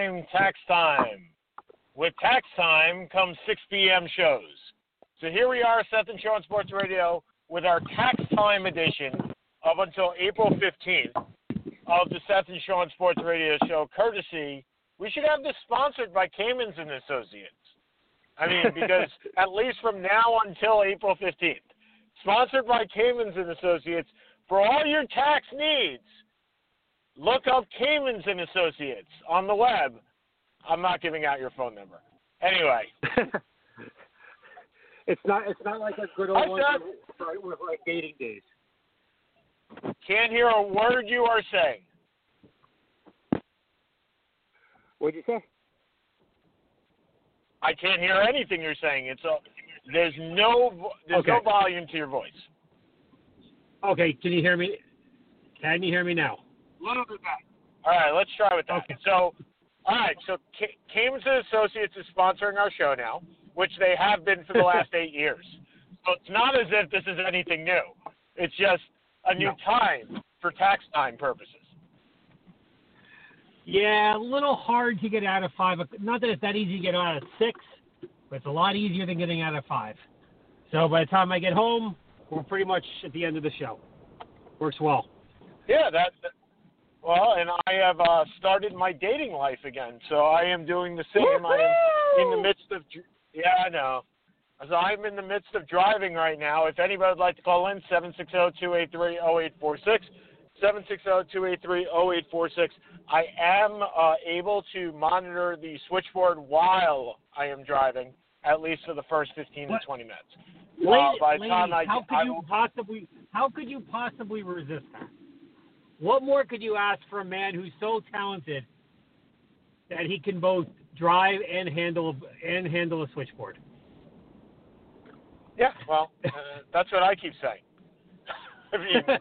time, tax time. With tax time comes 6 p.m. shows. So here we are, Seth and Sean Sports Radio, with our tax time edition of until April 15th of the Seth and Sean Sports Radio show, courtesy. We should have this sponsored by Caymans and Associates. I mean, because at least from now until April 15th, sponsored by Caymans and Associates for all your tax needs look up Caymans and Associates on the web. I'm not giving out your phone number. Anyway, it's not. It's not like a good old one said- with, like dating days. can't hear a word you are saying. What'd you say? I can't hear anything you're saying. It's a there's no there's no volume to your voice. Okay, can you hear me? Can you hear me now? Little bit back. All right, let's try with that. Okay. So, all right, so Ca- Caymans and Associates is sponsoring our show now, which they have been for the last eight years. So it's not as if this is anything new. It's just a new No. time for tax time purposes. Yeah, a little hard to get out of five. Not that it's that easy to get out of six, but it's a lot easier than getting out of five. So by the time I get home, we're pretty much at the end of the show. Works well. Yeah, that. Well, and I have uh, started my dating life again, so I am doing the same. I am in the midst of. Yeah, I know. So I'm in the midst of driving right now. If anybody would like to call in, seven six zero two eight three zero eight four six. 760-283-0846. I am uh, able to monitor the switchboard while I am driving, at least for the first 15 What? to 20 minutes. Lady, Uh, by the lady, time I- how could I you possibly how could you possibly resist that? What more could you ask for a man who's so talented that he can both drive and handle and handle a switchboard? Yeah, well, uh, that's what I keep saying. I mean,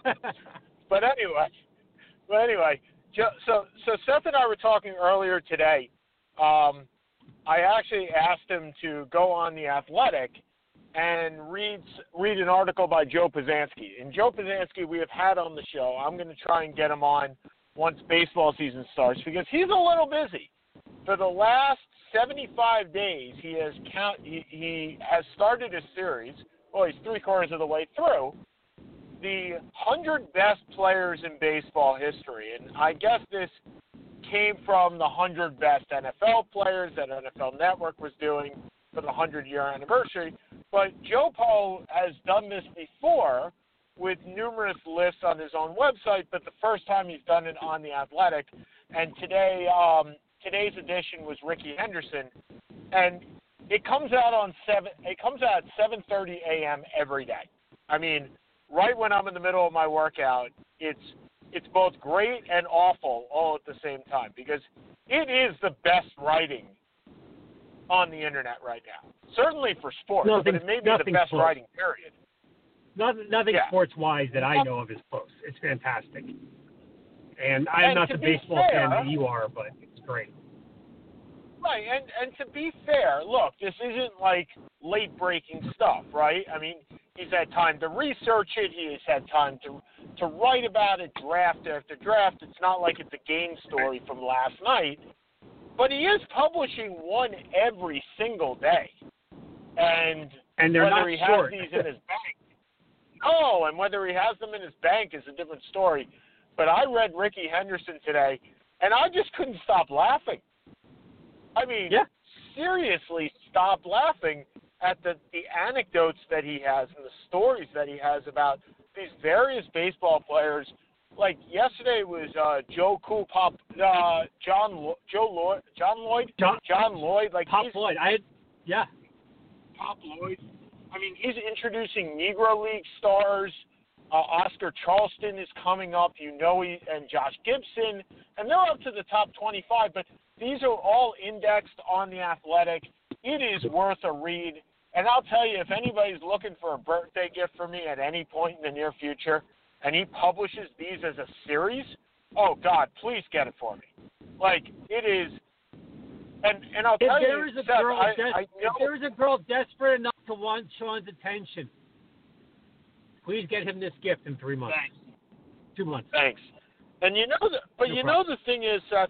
but anyway, but anyway, so so Seth and I were talking earlier today. Um, I actually asked him to go on the Athletic and read read an article by Joe Posnanski. And Joe Posnanski we have had on the show. I'm going to try and get him on once baseball season starts because he's a little busy. For the last 75 days, he has count he, he has started a series. Well, he's three quarters of the way through the 100 best players in baseball history. And I guess this came from the 100 best NFL players that NFL Network was doing for the 100 year anniversary. But Joe Paul has done this before with numerous lists on his own website, but the first time he's done it on the Athletic. And today, um, today's edition was Rickey Henderson, and it comes out on seven. It comes out at 7:30 a.m. every day. I mean, right when I'm in the middle of my workout, it's it's both great and awful all at the same time because it is the best writing on the internet right now. Certainly for sports, Nothing- but it may be the best sports. writing period. Nothing, nothing Yeah. sports wise that I know of is close. It's fantastic. And I'm And not the baseball fan that you are, but it's great. Right, and and to be fair, look, this isn't like late breaking stuff, right? I mean, he's had time to research it. He has had time to to write about it, draft after draft. It's not like it's a game story from last night, but he is publishing one every single day, and And they're whether not he short. has these in his bank, no, and whether he has them in his bank is a different story. But I read Rickey Henderson today, and I just couldn't stop laughing. I mean, Yeah. seriously, stop laughing at the the anecdotes that he has and the stories that he has about these various baseball players. Like yesterday was uh, Joe Cool Pop, uh, John Lo- Joe Lloyd, John Lloyd, John- John Lloyd. Like Pop he's Floyd. I had, yeah. Pop Lloyd. I mean, he's introducing Negro League stars. Uh, Oscar Charleston is coming up. You know, he and Josh Gibson, and they're up to the top 25. But these are all indexed on the Athletic. It is worth a read. And I'll tell you, if anybody's looking for a birthday gift for me at any point in the near future, and he publishes these as a series, oh God, please get it for me. Like it is. And and I'll If tell there you, is a Seth, girl, I, des- I if there is a girl desperate enough to want Sean's attention, please get him this gift in three months, Thanks. two months. Thanks. And you know, the, but No you know the thing is, Seth.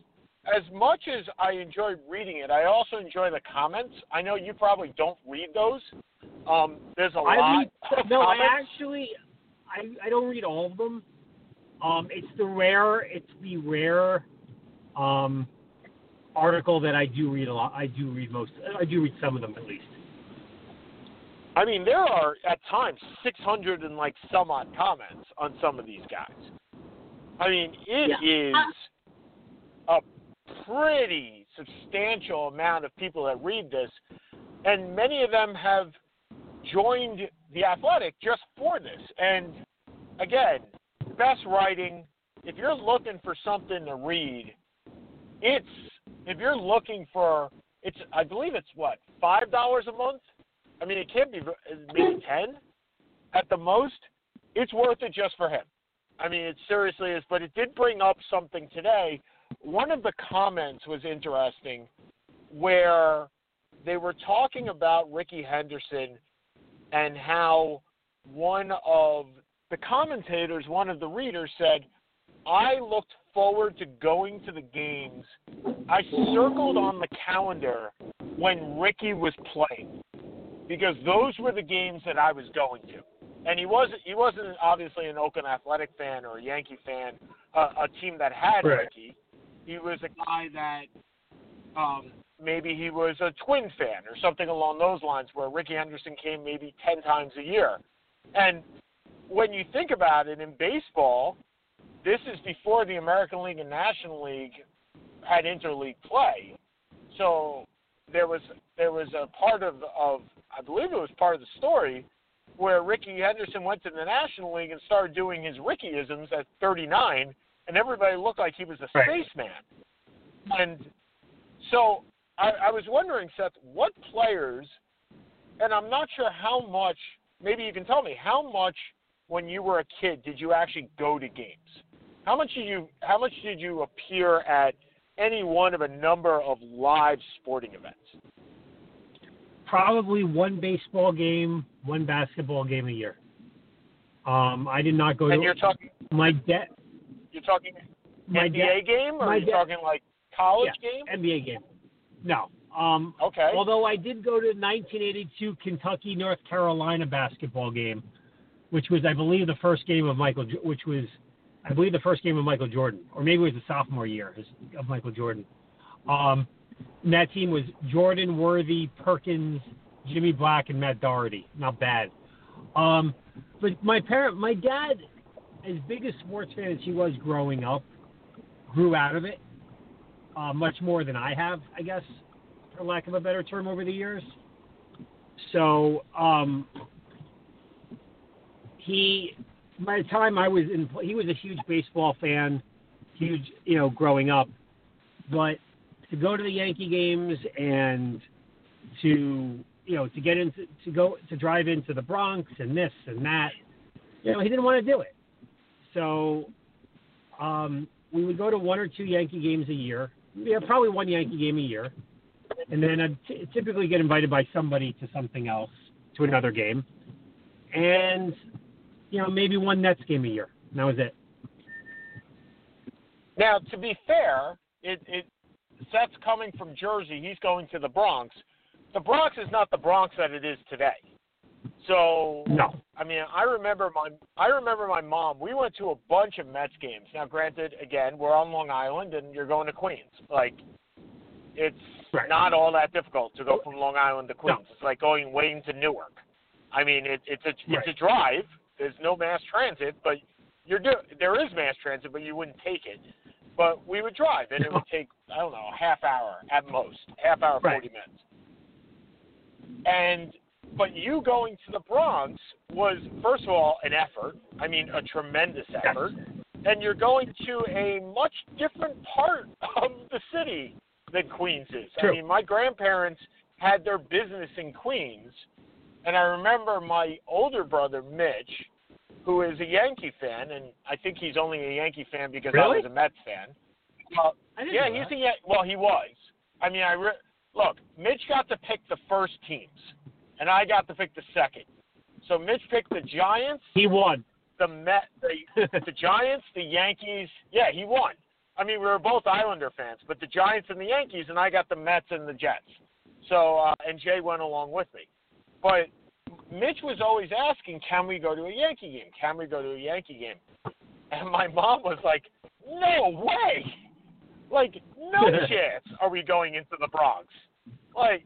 As much as I enjoy reading it, I also enjoy the comments. I know you probably don't read those. Um, there's a I lot read, of no, I actually, I I don't read all of them. Um, it's the rare, it's the rare, um, article that I do read a lot. I do read most. I do read some of them at least. I mean, there are at times 600 and like some odd comments on some of these guys. I mean, it is a pretty substantial amount of people that read this, and many of them have joined the Athletic just for this. And again, best writing. If you're looking for something to read, it's if you're looking for it's I believe it's what five dollars a month. I mean, it can't be maybe ten at the most. It's worth it just for him. I mean, it seriously is. But it did bring up something today. One of the comments was interesting, where they were talking about Rickey Henderson and how one of the commentators, one of the readers said, I looked forward to going to the games. I circled on the calendar when Rickey was playing because those were the games that I was going to. And he wasn't he wasn't obviously an Oakland Athletic fan or a Yankee fan, uh, a team that had Right. Rickey. He was a guy that um, maybe he was a Twin fan or something along those lines, where Rickey Henderson came maybe ten times a year. And when you think about it in baseball, this is before the American League and National League had interleague play. So there was there was a part of of I believe it was part of the story where Rickey Henderson went to the National League and started doing his Rickyisms at 39, and everybody looked like he was a Right. spaceman. And so I, I was wondering, Seth, what players, and I'm not sure how much. Maybe you can tell me how much when you were a kid did you actually go to games? How much did you how much did you appear at any one of a number of live sporting events? Probably one baseball game, one basketball game a year. Um, I did not go And to you're talking my dad. you're talking My NBA dad, game or are you dad- talking like college yeah, game? NBA game. No. Um, Okay. Although I did go to the 1982 Kentucky North Carolina basketball game, which was, I believe, the first game of Michael, which was, I believe, the first game of Michael Jordan, or maybe it was the sophomore year of Michael Jordan. Um, and that team was Jordan, Worthy, Perkins, Jimmy Black, and Matt Doherty. Not bad. Um, but my parent, my dad, as big a sports fan as he was growing up, grew out of it uh, much more than I have, I guess, for lack of a better term, over the years. So um, he, by the time I was in, he was a huge baseball fan, huge, you know, growing up. But to go to the Yankee games and to, you know, to get into, to go, to drive into the Bronx and this and that, you know, he didn't want to do it. So um, we would go to one or two Yankee games a year. Yeah, probably one Yankee game a year, and then I'd t- typically get invited by somebody to something else, to another game, and you know maybe one Nets game a year. And that was it. Now, to be fair, it, it Seth's coming from Jersey. He's going to the Bronx. The Bronx is not the Bronx that it is today. So, No, I mean, I remember my I remember my mom. We went to a bunch of Mets games. Now, granted, again, we're on Long Island and you're going to Queens. Like, it's Right. not all that difficult to go from Long Island to Queens. No. It's like going Wayne to Newark. I mean, it, it's a it's a drive, there's no mass transit, but you're do there is mass transit, but you wouldn't take it. But we would drive, and it would take I don't know a half hour at most, half hour, Right. forty minutes. And but you going to the Bronx was first of all an effort. I mean, a tremendous effort. And you're going to a much different part of the city than Queens is. I mean, my grandparents had their business in Queens, and I remember my older brother Mitch, who is a Yankee fan, and I think he's only a Yankee fan because I was a Mets fan. Well, I didn't yeah, know he's a Yan- well, he was. I mean, I re- look. Mitch got to pick the first teams, and I got to pick the second. So Mitch picked the Giants, He won. the Met, the, the Giants, the Yankees. Yeah, he won. I mean, we were both Islander fans, but the Giants and the Yankees, and I got the Mets and the Jets. So, uh, and Jay went along with me. But Mitch was always asking, "Can we go to a Yankee game? Can we go to a Yankee game?" And my mom was like, "No way! Like, no chance are we going into the Bronx." Like,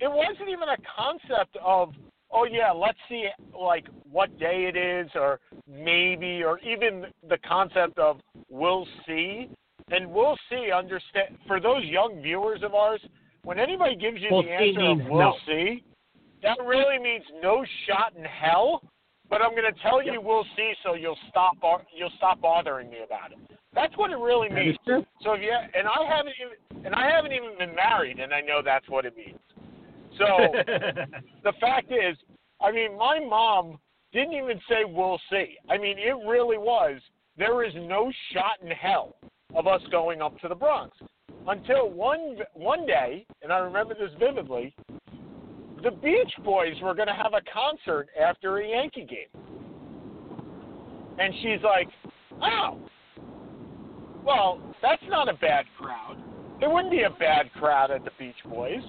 it wasn't even a concept of, "Oh yeah, let's see like what day it is, or maybe, or even the concept of we'll see." And we'll see. Understand for those young viewers of ours, when anybody gives you We'll the answer of we'll no. see, that really means no shot in hell. But I'm going to tell you we'll see, so you'll stop you'll stop bothering me about it. That's what it really means. So if you and I haven't even and I haven't even been married, and I know that's what it means. So the fact is, I mean, my mom didn't even say we'll see. I mean, it really was. There is no shot in hell of us going up to the Bronx until one one day, and I remember this vividly. The Beach Boys were going to have a concert after a Yankee game, and she's like, "Oh, well, that's not a bad crowd. There wouldn't be a bad crowd at the Beach Boys."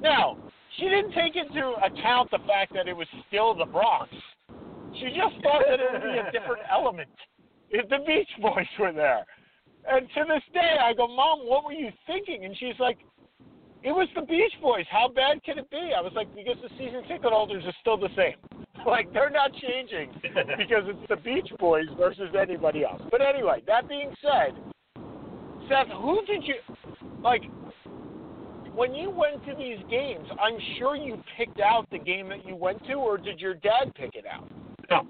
Now, she didn't take into account the fact that it was still the Bronx. She just thought that it would be a different element if the Beach Boys were there. And to this day, I go, Mom, what were you thinking? And she's like, It was the Beach Boys. How bad can it be? I was like, Because the season ticket holders are still the same. Like, they're not changing because it's the Beach Boys versus anybody else. But anyway, that being said, Seth, who did you, like, when you went to these games, I'm sure you picked out the game that you went to, or did your dad pick it out? No.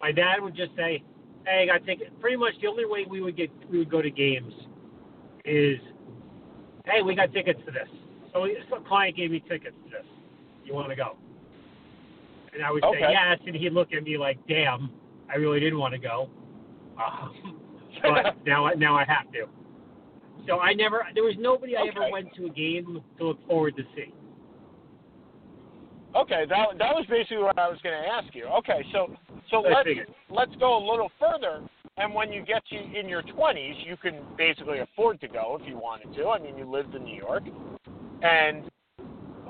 My dad would just say, "Hey, I got tickets." Pretty much the only way we would get we would go to games is, "Hey, we got tickets to this." So some client gave me tickets to this. You want to go? And I would say yes, and he'd look at me like, "Damn, I really didn't want to go." Um, but now I now I have to. So I never. There was nobody I ever went to a game to look forward to see. Okay, that that was basically what I was going to ask you. Okay, so so I let's figured. let's go a little further. And when you get to in your 20s, you can basically afford to go if you wanted to. I mean, you lived in New York, and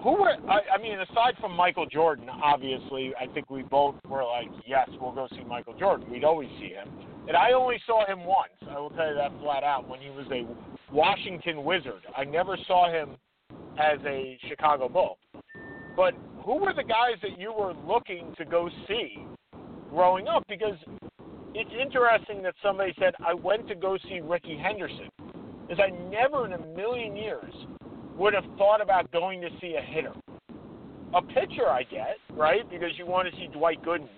who were I, I mean, aside from Michael Jordan, obviously, I think we both were like, yes, we'll go see Michael Jordan. We'd always see him. And I only saw him once. I will tell you that flat out. When he was a Washington Wizard, I never saw him as a Chicago Bull. But who were the guys that you were looking to go see growing up? Because it's interesting that somebody said, I went to go see Rickey Henderson. Because I never in a million years would have thought about going to see a hitter. A pitcher, I get, right? Because you want to see Dwight Gooden.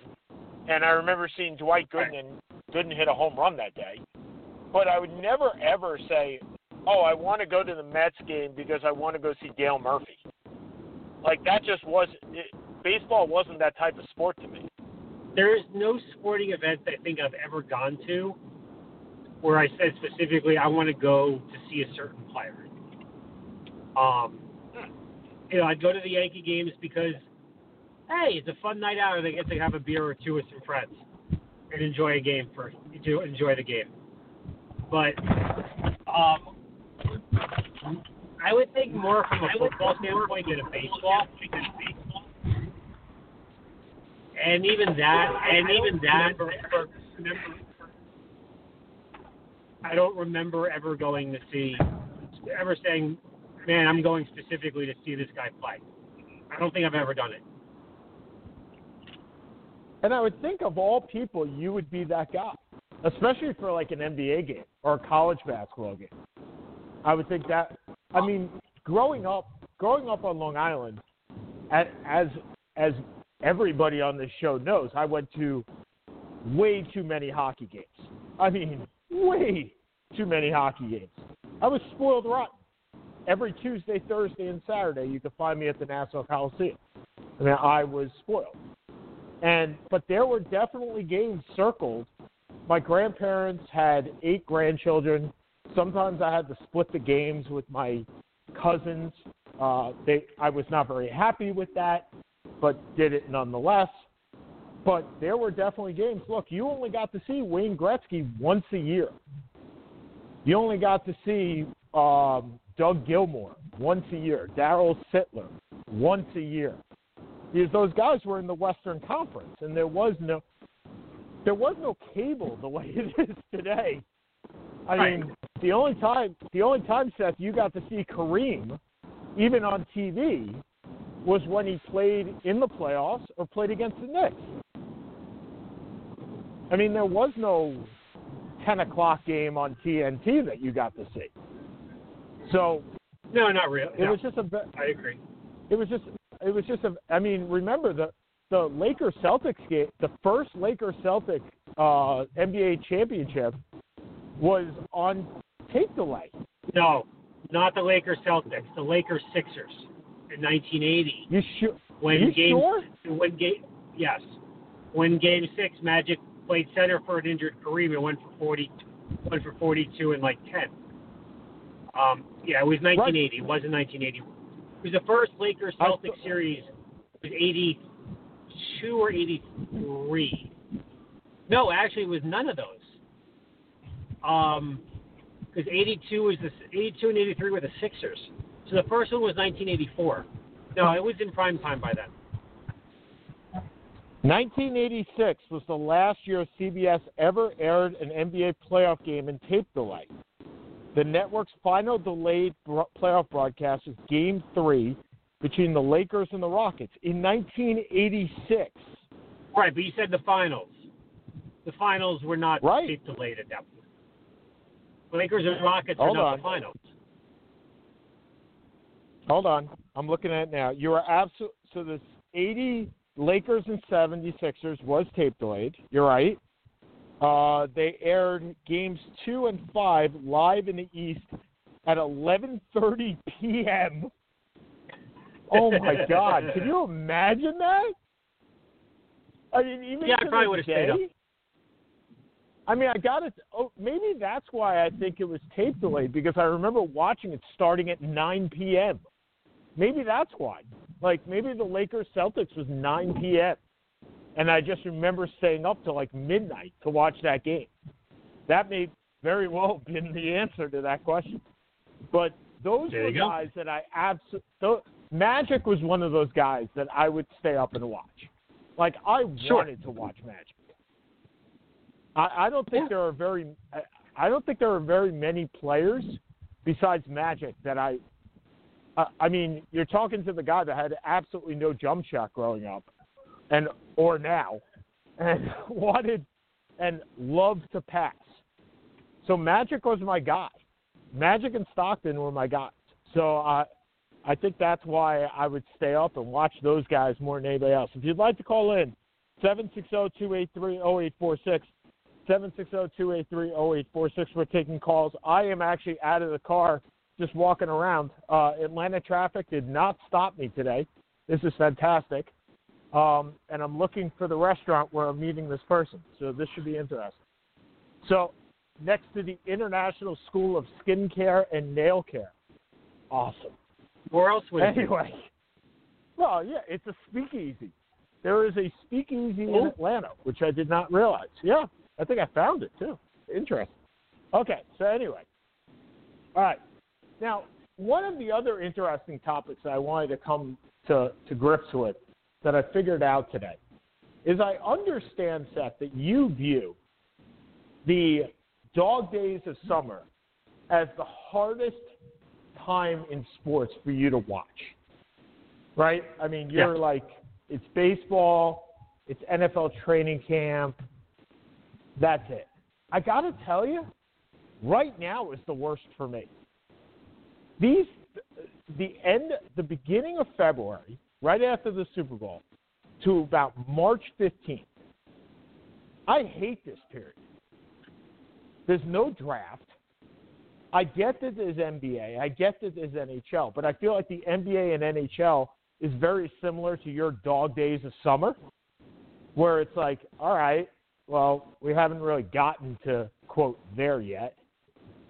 And I remember seeing Dwight Gooden and Gooden hit a home run that day. But I would never, ever say, oh, I want to go to the Mets game because I want to go see Dale Murphy. Like, that just was it, baseball wasn't that type of sport to me. there is no sporting event I think I've ever gone to where I said specifically I want to go to see a certain player. Um, you know, I'd go to the Yankee games because, hey, it's a fun night out, and I get to have a beer or two with some friends and enjoy a game for to enjoy the game. But um, I would think more from a football standpoint than a baseball. And even that, and even that, I don't remember ever going to see, ever saying, "Man, I'm going specifically to see this guy play." I don't think I've ever done it. And I would think of all people, you would be that guy, especially for like an NBA game or a college basketball game. I would think that. I mean, growing up, growing up on Long Island, as as everybody on this show knows, I went to way too many hockey games. I mean, way too many hockey games. I was spoiled rotten. Every Tuesday, Thursday, and Saturday, you could find me at the Nassau Coliseum. I mean, I was spoiled. And but there were definitely games circled. My grandparents had eight grandchildren. Sometimes I had to split the games with my cousins. Uh, they, I was not very happy with that, but did it nonetheless. But there were definitely games. Look, you only got to see Wayne Gretzky once a year. You only got to see um, Doug Gilmour once a year, Darryl Sittler once a year. Because those guys were in the Western Conference, and there was no there was no cable the way it is today. I Right. mean, the only time the only time Seth you got to see Kareem, even on TV, was when he played in the playoffs or played against the Knicks. I mean, there was no 10 o'clock game on TNT that you got to see. So No, not really. it No, was just a. I agree. It was just. It was just a. I mean, remember the the Lakers Celtics game. The first Lakers Celtic uh, NBA championship was on tape delay. No, not the Lakers Celtics. The Lakers Sixers in 1980. You sure? When you game sure? when game yes, when game six Magic played center for an injured Kareem and went for 40, went for 42 and like 10. Um, yeah, it was 1980. It wasn't 1980. It was the first Lakers Celtics series. It was 82 or 83. No, actually, it was none of those. Um, because 82 was the 82 and 83 were the Sixers. So the first one was 1984. No, it was in prime time by then. 1986 was the last year CBS ever aired an NBA playoff game in tape delay. The network's final delayed playoff broadcast was Game 3 between the Lakers and the Rockets in 1986. Right, but you said the finals. The finals were not Right. tape delayed at that point. Lakers and Rockets Hold are not on. the finals. Hold on. I'm looking at it now. You are absolute. So this 80 Lakers and 76ers was tape delayed. You're right. Uh, they aired games two and five live in the East at 11:30 p.m. Oh my God! Can you imagine that? I mean, even Yeah, I probably would've stayed up. I mean, I got it. Oh, maybe that's why I think it was tape delayed because I remember watching it starting at 9 p.m. Maybe that's why. Like maybe the Lakers Celtics was 9 p.m. and I just remember staying up till like midnight to watch that game. That may very well have been the answer to that question. But those There were go. guys that I absolutely. Magic was one of those guys that I would stay up and watch. Like I Sure. wanted to watch Magic. I, I don't think there are very. I, I don't think there are very many players besides Magic that I. Uh, I mean, you're talking to the guy that had absolutely no jump shot growing up, and or now, and wanted and loved to pass. So Magic was my guy. Magic and Stockton were my guys. So I, I think that's why I would stay up and watch those guys more than anybody else. If you'd like to call in, seven six zero two eight three zero eight four six. 760-283-0846. We're taking calls. I am actually out of the car just walking around. Uh, Atlanta traffic did not stop me today. This is fantastic. Um, and I'm looking for the restaurant where I'm meeting this person. So this should be interesting. So next to the International School of Skincare and Nail Care. Awesome. Where else would? Anyway, well, yeah, it's a speakeasy. There is a speakeasy in Oh. Atlanta, which I did not realize. Yeah, I think I found it too. Interesting. Okay, so anyway, all right. Now, one of the other interesting topics that I wanted to come to, to grips with that I figured out today is I understand, Seth, that you view the dog days of summer as the hardest time in sports for you to watch. Right? I mean, you're Yeah. like, it's baseball, It's NFL training camp. That's it. I got to tell you, right now is the worst for me. These, the end, the beginning of February, right after the Super Bowl, to about March 15th. I hate this period. There's no draft. I get that there's NBA. I get that there's NHL, but I feel like the NBA and NHL is very similar to your dog days of summer, where it's like, all right, well, we haven't really gotten to quote there yet.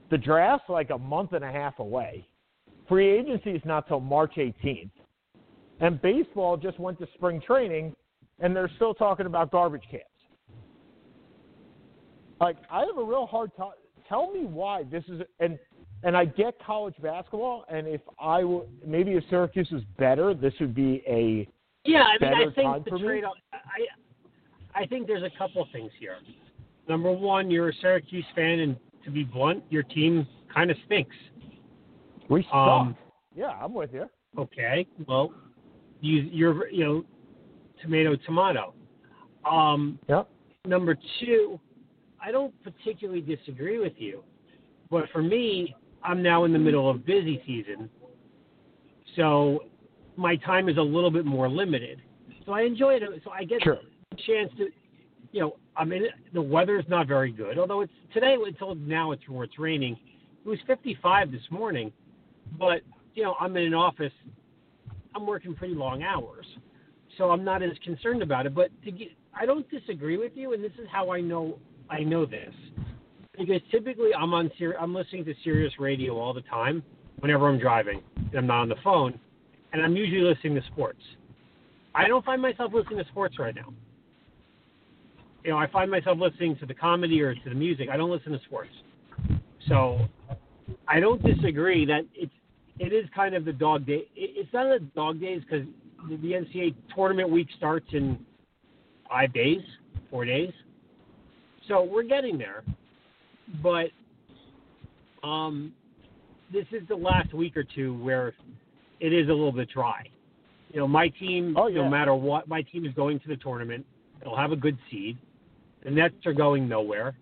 The draft's like a month and a half away. Free agency is not till March 18th, and baseball just went to spring training, and they're still talking about garbage cans. Like, I have a real hard time. Tell me why this is and and I get college basketball, and if I were maybe if Syracuse was better, this would be a Yeah, I mean, I think the trade. I I think there's a couple things here. Number one, you're a Syracuse fan, and to be blunt, your team kind of stinks. we suck. Um, yeah, I'm with you. Okay, well, you you're you know, tomato tomato. Um, Yep. Number two, I don't particularly disagree with you, but for me, I'm now in the middle of busy season, so my time is a little bit more limited. So I enjoy it. So I get Sure. Chance to, you know, I mean, the weather is not very good. Although it's today until now it's where it's raining. It was 55 this morning, but you know, I'm in an office. I'm working pretty long hours, so I'm not as concerned about it. But to get, I don't disagree with you, and this is how I know I know this because typically I'm on I'm listening to Sirius Radio all the time whenever I'm driving and I'm not on the phone, and I'm usually listening to sports. I don't find myself listening to sports right now. You know, I find myself listening to the comedy or to the music. I don't listen to sports. So I don't disagree that it's it is kind of the dog day. It's not the dog days because the NCAA tournament week starts in five days, four days. So we're getting there, but um, this is the last week or two where it is a little bit dry. You know, my team, Oh, yeah. no matter what, my team is going to the tournament. They'll have a good seed. The Nets are going nowhere.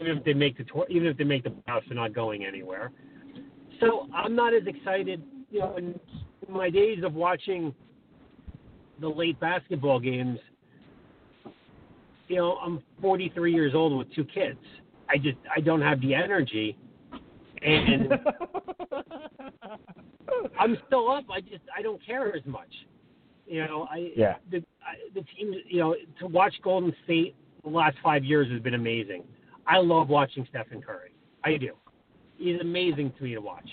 Even if they make the tour, even if they make the playoffs, they're not going anywhere. So I'm not as excited. You know, in my days of watching the late basketball games, you know, I'm 43 years old with two kids. I just I don't have the energy, and I'm still up. I just I don't care as much. You know, I Yeah. the I, the team. You know, to watch Golden State the last five years has been amazing. I love watching Stephen Curry. I do. He's amazing to me to watch.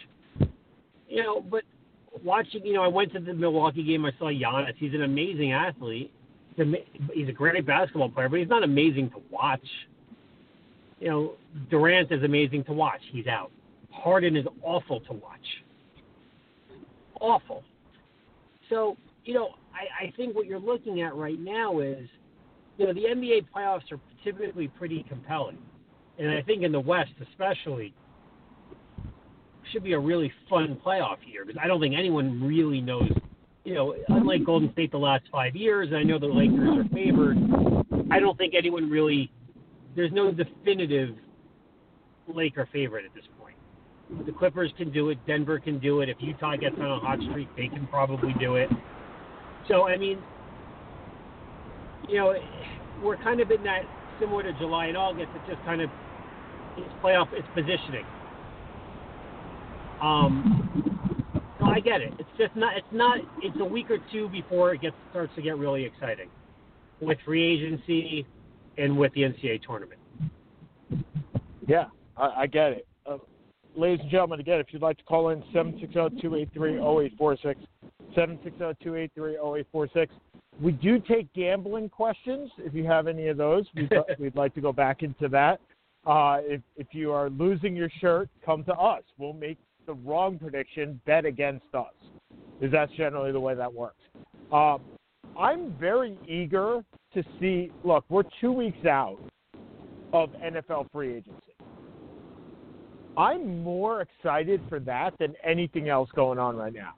You know, but watching, you know, I went to the Milwaukee game. I saw Giannis. He's an amazing athlete. He's a great basketball player, but he's not amazing to watch. You know, Durant is amazing to watch. He's out. Harden is awful to watch. Awful. So, you know, I, I think what you're looking at right now is, you know, the NBA playoffs are typically pretty compelling. And I think in the West, especially, should be a really fun playoff year because I don't think anyone really knows. You know, unlike Golden State the last five years, I know the Lakers are favored. I don't think anyone really. There's no definitive Laker favorite at this point. The Clippers can do it. Denver can do it. If Utah gets on a hot streak, they can probably do it. So I mean, you know, we're kind of in that similar to July and August. It's just kind of it's playoff, it's positioning. Um, so I get it. It's just not. It's not. It's a week or two before it gets starts to get really exciting with free agency and with the NCAA tournament. Yeah, I, I get it. Uh, ladies and gentlemen, again, if you'd like to call in, 760-283-0846, 760-283-0846. We do take gambling questions. If you have any of those, we'd, we'd like to go back into that. Uh, if, if you are losing your shirt, come to us. We'll make the wrong prediction, bet against us. Because that's generally the way that works. Um, I'm very eager to see. Look, we're two weeks out of NFL free agency. I'm more excited for that than anything else going on right now.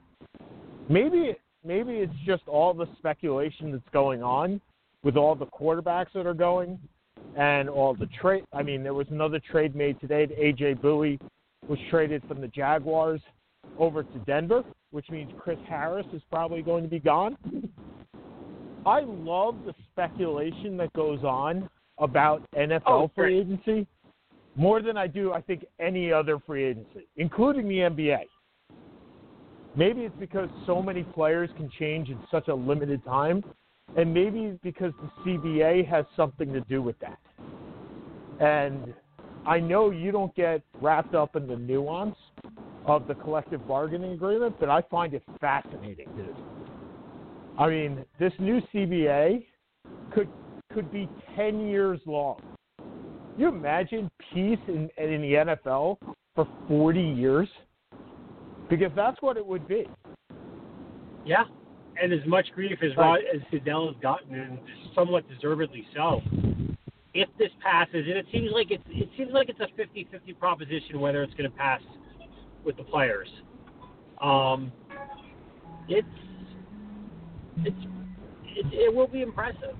Maybe maybe it's just all the speculation that's going on with all the quarterbacks that are going and all the trade. I mean, there was another trade made today. AJ Bouye was traded from the Jaguars over to Denver, which means Chris Harris is probably going to be gone. I love the speculation that goes on about NFL Oh, free agency more than I do, I think, any other free agency, including the NBA. Maybe it's because so many players can change in such a limited time, and maybe it's because the CBA has something to do with that. And I know you don't get wrapped up in the nuance of the collective bargaining agreement, but I find it fascinating, dude. I mean, this new CBA could could be 10 years long. You imagine peace in, in the NFL for 40 years? Because that's what it would be. Yeah, and as much grief as Rod, as Goodell has gotten, and somewhat deservedly so. If this passes, and it seems like it's it seems like it's a 50-50 proposition whether it's going to pass with the players. Um, it's it's it, it will be impressive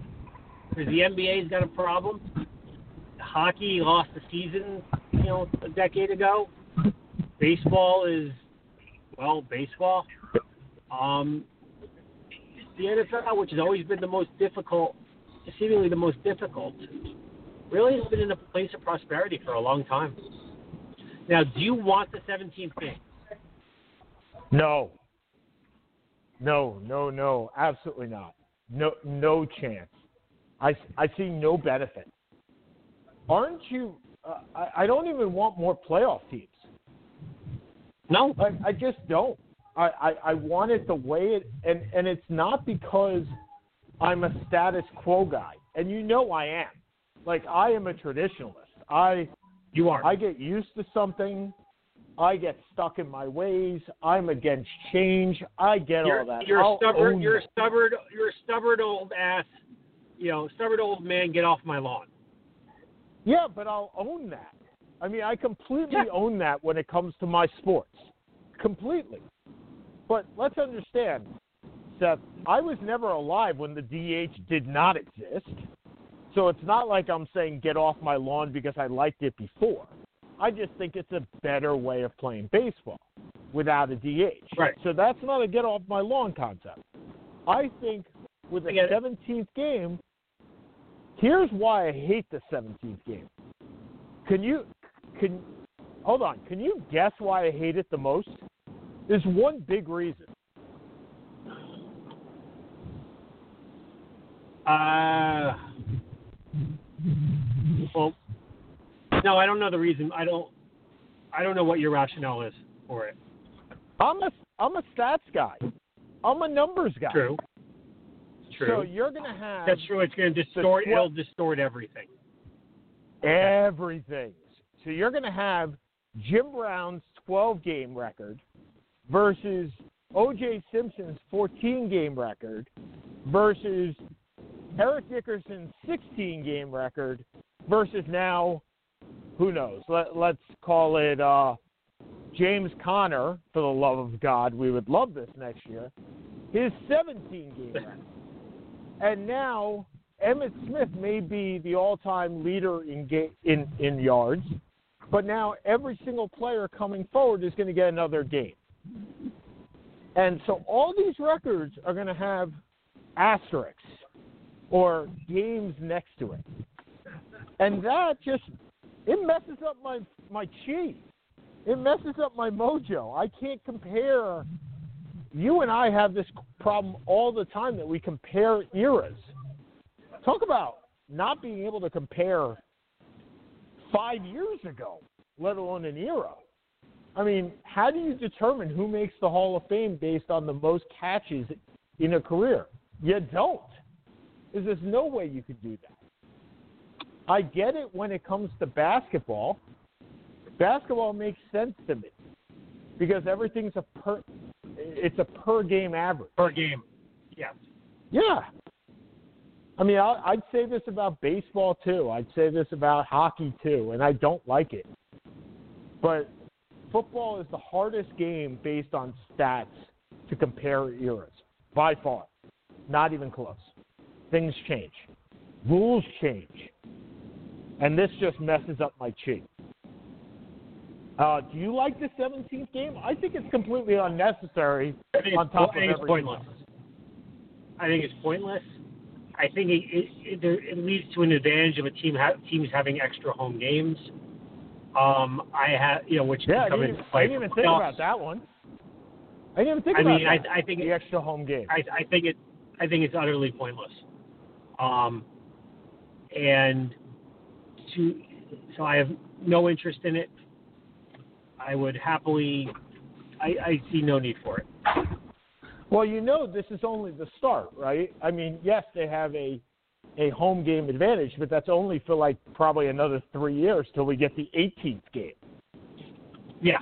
because the NBA's got a problem. Hockey lost the season, you know, a decade ago. Baseball is well, baseball. Um, the NFL, which has always been the most difficult, seemingly the most difficult, really has been in a place of prosperity for a long time. Now, do you want the 17th game? No. No, no, no, absolutely not. No, no chance. I, I see no benefit. Aren't you? Uh, I, I don't even want more playoff teams. No. I, I just don't. I, I, I want it the way it, and and it's not because I'm a status quo guy, and you know I am. Like I am a traditionalist. I You are. I get used to something. I get stuck in my ways. I'm against change. I get you're, all that. you're I'll stubborn. You're a that. stubborn. You're a stubborn old ass. You know, stubborn old man. Get off my lawn. Yeah, but I'll own that. I mean, I completely Yeah. own that when it comes to my sports. Completely. But let's understand, Seth, I was never alive when the DH did not exist. So it's not like I'm saying get off my lawn because I liked it before. I just think it's a better way of playing baseball without a DH. Right. So that's not a get off my lawn concept. I think with I a get it. 17th game, here's why I hate the 17th game. Can you can hold on? Can you guess why I hate it the most? There's one big reason. Uh, well, no, I don't know the reason. I don't. I don't know what your rationale is for it. I'm a I'm a stats guy. I'm a numbers guy. True. True. So you're gonna have That's true. It's to distort. It'll distort everything. everything. So you're gonna have Jim Brown's 12 game record versus O.J. Simpson's 14 game record versus Eric Dickerson's 16 game record versus now, who knows? Let, let's call it uh, James Conner, for the love of God. We would love this next year. His 17 game record. And now Emmitt Smith may be the all-time leader in ga- in in yards, but now every single player coming forward is going to get another game. And so all these records are going to have asterisks or games next to it. And that just it messes up my my chi. It messes up my mojo. I can't compare you and I have this problem all the time that we compare eras. Talk about not being able to compare five years ago, let alone an era. I mean, how do you determine who makes the Hall of Fame based on the most catches in a career? You don't. There's no way you could do that. I get it when it comes to basketball. Basketball makes sense to me because everything's a per it's a per game average. Per game. Yes. Yeah. I mean, I, I'd say this about baseball too. I'd say this about hockey too, and I don't like it. But football is the hardest game based on stats to compare eras by far. Not even close. Things change. rules change, and this just messes up my cheek. Uh, do you like the 17th game? I think it's completely unnecessary. I think on it's, top I think of it's pointless. I think it's pointless. I think it, it, it, leads to an advantage of a team ha- teams having extra home games. Um, I have, you know, which Yeah, I can come didn't, I didn't even think about that one. I didn't even think I about mean, I, that. I think the it, extra home game. I, I think it, I think it's utterly pointless. Um, and to, so I have no interest in it. I would happily, I, I see no need for it. Well, you know, this is only the start, right? I mean, yes, they have a a home game advantage, but that's only for like probably another three years till we get the 18th game. Yeah.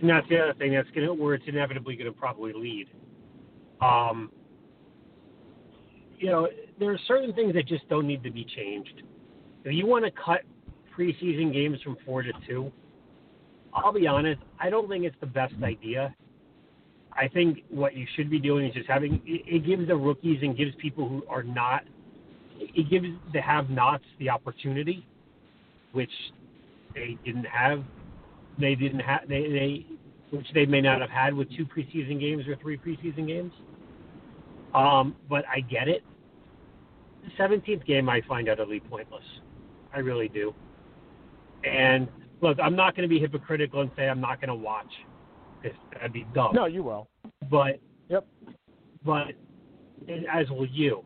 And that's the other thing that's gonna where it's inevitably gonna probably lead. Um you know, there are certain things that just don't need to be changed. If you want to cut preseason games from four to two, I'll be honest, I don't think it's the best idea. I think what you should be doing is just having it, it gives the rookies and gives people who are not it gives the have nots the opportunity, which they didn't have they didn't have they, they which they may not have had with two preseason games or three preseason games. Um, but I get it. The seventeenth game I find utterly pointless. I really do. And look, I'm not going to be hypocritical and say I'm not going to watch. 'Cause That'd be dumb. No, you will. But Yep. but as will you.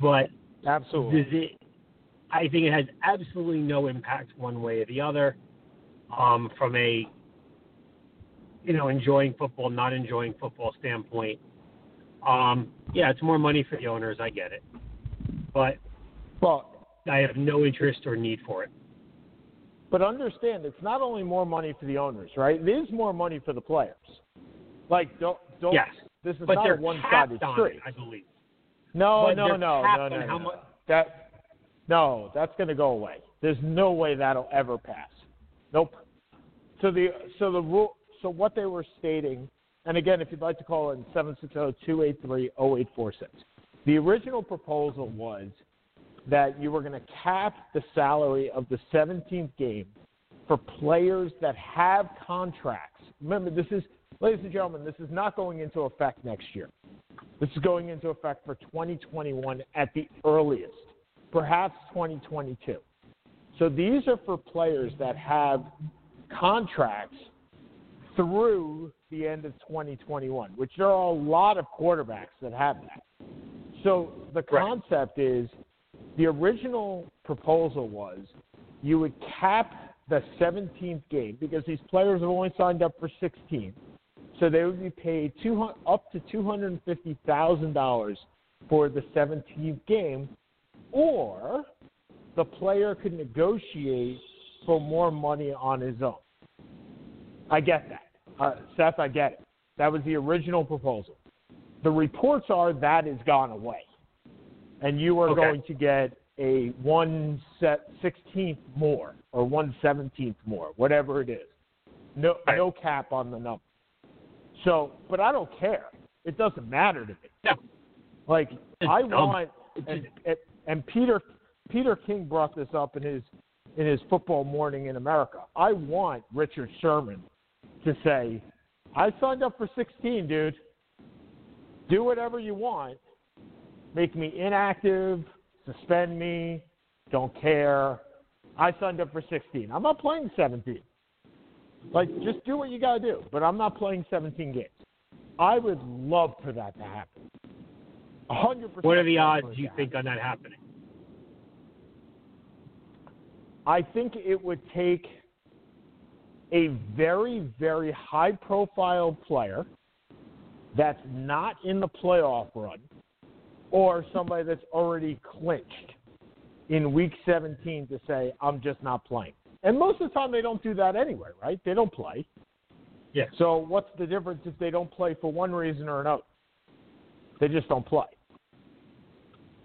But Absolutely. does it? I think it has absolutely no impact one way or the other. Um, from a you know enjoying football, not enjoying football standpoint. Um, yeah, it's more money for the owners. I get it, but Well, I have no interest or need for it. But understand, it's not only more money for the owners, right? It is more money for the players. Like, don't don't. Yes, This is but not a one-sided street. I believe. No, But no, no, no, no, no. much- That no, that's going to go away. There's no way that'll ever pass. Nope. So the so the rule so what they were stating, and again, if you'd like to call in seven six zero two eight three zero eight four six. The original proposal was that you were going to cap the salary of the 17th game for players that have contracts. Remember, this is, ladies and gentlemen, this is not going into effect next year. This is going into effect for 2021 at the earliest, perhaps 2022. So these are for players that have contracts through the end of 2021, which there are a lot of quarterbacks that have that. So the Right. concept is the original proposal was you would cap the 17th game because these players have only signed up for 16. So they would be paid up to $250,000 for the 17th game, or the player could negotiate for more money on his own. I get that. Uh, Seth, I get it. That was the original proposal. The reports are that has gone away. And you are Okay. going to get a one set sixteenth more or one seventeenth more, whatever it is. No Right. no cap on the number. So but I don't care. It doesn't matter to me. No. Like It's I dumb. want and, and Peter Peter King brought this up in his in his football morning in America. I want Richard Sherman to say, I signed up for 16, dude. Do whatever you want. Make me inactive, suspend me, don't care. I signed up for 16. I'm not playing 17. Like, just do what you got to do, but I'm not playing 17 games. I would love for that to happen. 100%. What are the odds you to think on that happening? I think it would take a very, very high profile player that's not in the playoff run or somebody that's already clinched in week 17 to say, I'm just not playing. And most of the time, they don't do that anyway, right? They don't play. Yeah. So, what's the difference if they don't play for one reason or another? They just don't play.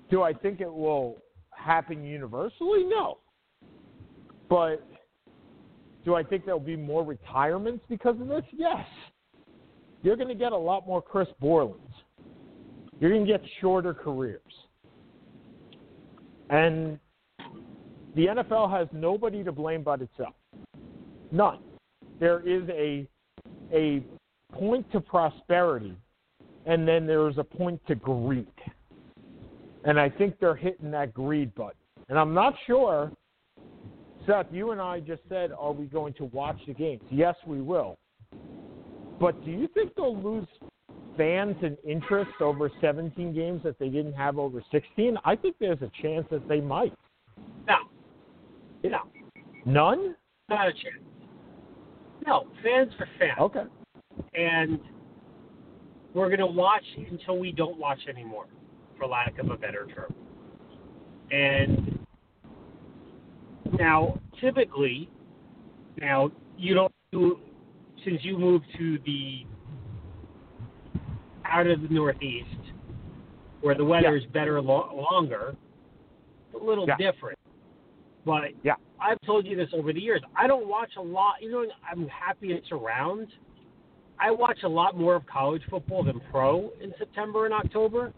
Do I think it will happen universally? No. But do I think there'll be more retirements because of this? Yes. You're going to get a lot more Chris Borlands. You're going to get shorter careers. And the NFL has nobody to blame but itself. None. There is a a point to prosperity, and then there is a point to greed. And I think they're hitting that greed button. And I'm not sure, Seth, you and I just said, are we going to watch the games? Yes, we will. But do you think they'll lose fans and interest over 17 games that they didn't have over 16? I think there's a chance that they might. No. No. None? Not a chance. No, fans are fans. Okay. And we're going to watch until we don't watch anymore, for lack of a better term. And now, typically, now you don't do since you moved to the out of the Northeast, where the weather is better lo- longer, a little Yeah. different. But Yeah. I've told you this over the years. I don't watch a lot. You know, I'm happy it's around. I watch a lot more of college football than pro in September and October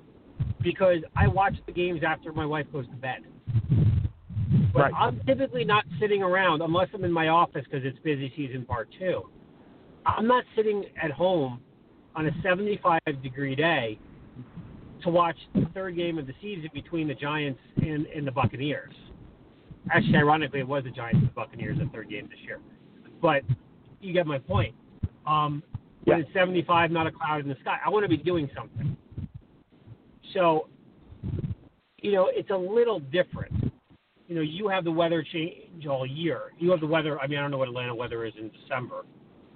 because I watch the games after my wife goes to bed. But Right. I'm typically not sitting around unless I'm in my office because it's busy season part two. I'm not sitting at home on a 75 degree day to watch the third game of the season between the Giants and, and the Buccaneers. Actually, ironically, it was the Giants and the Buccaneers the third game this year. But you get my point. Um, when Yeah. it's 75, not a cloud in the sky, I want to be doing something. So, you know, it's a little different. You know, you have the weather change all year. You have the weather. I mean, I don't know what Atlanta weather is in December.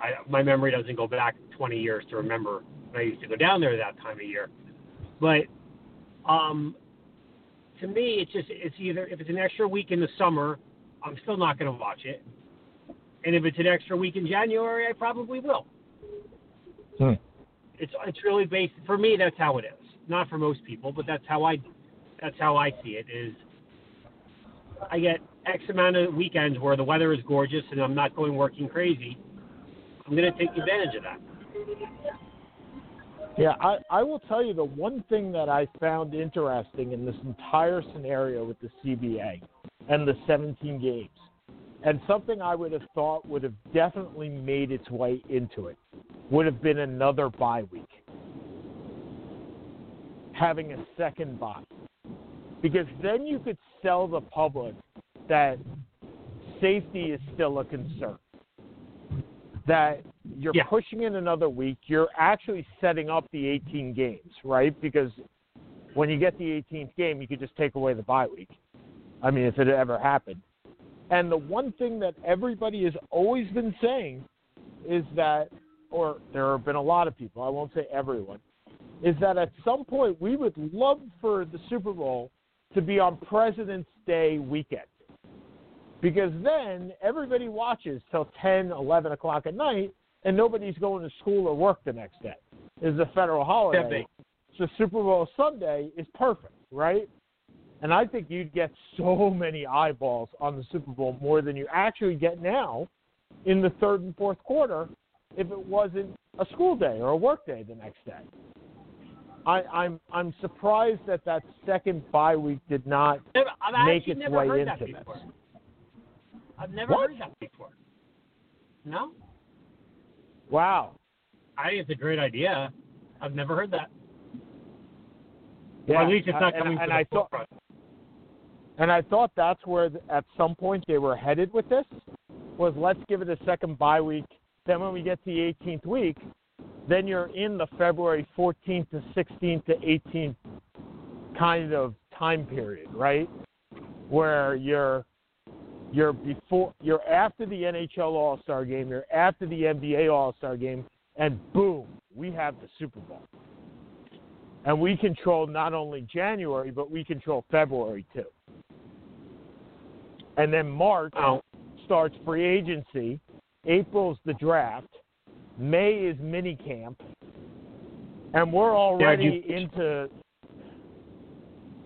I, my memory doesn't go back 20 years to remember when I used to go down there that time of year. But um, to me, it's just it's either if it's an extra week in the summer, I'm still not going to watch it, and if it's an extra week in January, I probably will. Hmm. It's it's really based for me. That's how it is. Not for most people, but that's how I that's how I see it. Is I get X amount of weekends where the weather is gorgeous and I'm not going working crazy. I'm going to take advantage of that. Yeah, I, I will tell you the one thing that I found interesting in this entire scenario with the CBA and the 17 games, and something I would have thought would have definitely made its way into it, would have been another bye week. Having a second bye. Because then you could sell the public that safety is still a concern. That you're Yeah. pushing in another week, you're actually setting up the 18 games, right? Because when you get the 18th game, you could just take away the bye week. I mean, if it ever happened. And the one thing that everybody has always been saying is that, or there have been a lot of people, I won't say everyone, is that at some point we would love for the Super Bowl to be on President's Day weekend. Because then everybody watches till 10, 11 o'clock at night, and nobody's going to school or work the next day. It's a federal holiday. So Super Bowl Sunday is perfect, right? And I think you'd get so many eyeballs on the Super Bowl more than you actually get now in the third and fourth quarter if it wasn't a school day or a work day the next day. I, I'm I'm surprised that that second bye week did not I've make its way into this. before. I've never What? heard that before. No, Wow. I think it's a great idea. I've never heard that. Yeah, or at least it's not uh, and, coming and to I the thought, forefront. And I thought that's where th- at some point they were headed with this was let's give it a second bye week. Then when we get to the 18th week, then you're in the February 14th to 16th to 18th kind of time period, right? Where you're you're before you're after the NHL All-Star game, you're after the NBA All-Star game, and boom, we have the Super Bowl. And we control not only January, but we control February too. And then March Oh, starts free agency. April's the draft. May is mini camp. And we're already you- into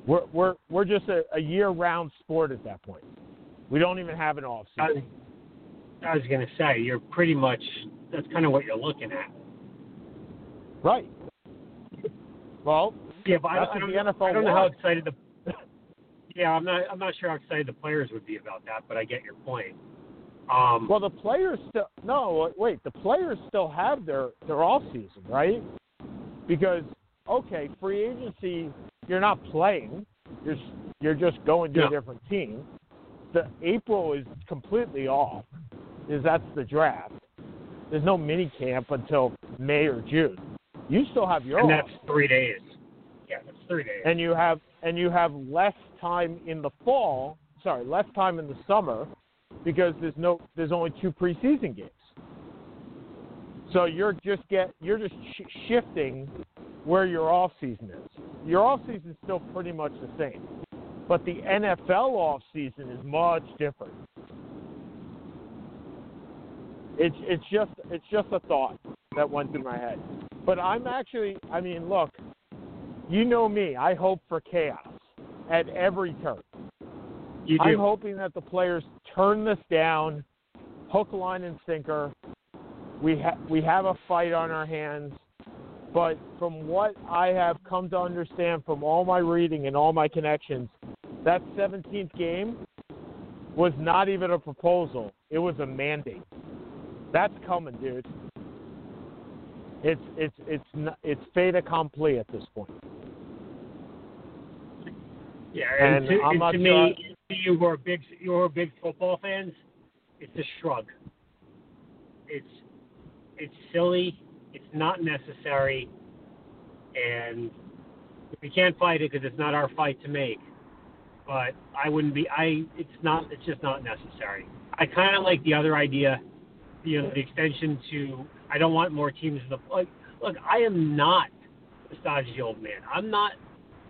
we're we're we're just a, a year round sport at that point. We don't even have an off I, season. I was going to say you're pretty much that's kind of what you're looking at. Right. Well, Yeah, but I, I don't, the know, NFL I don't know how excited the Yeah, I'm not. I'm not sure how excited the players would be about that, but I get your point. Um, Well, the players still no. Wait, the players still have their their off season, right? Because okay, free agency, you're not playing. You're you're just going to Yeah. a different team. The April is completely off. Is that's the draft. There's no mini camp until May or June. You still have your and off, three days. Yeah, that's three days. and you have and you have less time in the fall. Sorry, less time in the summer because there's no there's only two preseason games. So you're just get you're just sh- shifting where your off season is. Your off season is still pretty much the same, but the NFL offseason is much different. It's it's just it's just a thought that went through my head. But I'm actually I mean look, you know me. I hope for chaos at every turn. you do. I'm hoping that the players turn this down, hook, line, and sinker. We ha- we have a fight on our hands, but from what I have come to understand from all my reading and all my connections, that 17th game was not even a proposal; it was a mandate. That's coming, dude. It's it's it's it's fait accompli at this point. yeah, and, and to, I'm and not to sure- me, to you who are big, you who are big football fans, it's a shrug. It's it's silly. It's not necessary, and we can't fight it because it's not our fight to make. But I wouldn't be. I. It's not. It's just not necessary. I kind of like the other idea, you know, the extension to. I don't want more teams in the like. Look, I am not a stodgy old man. I'm not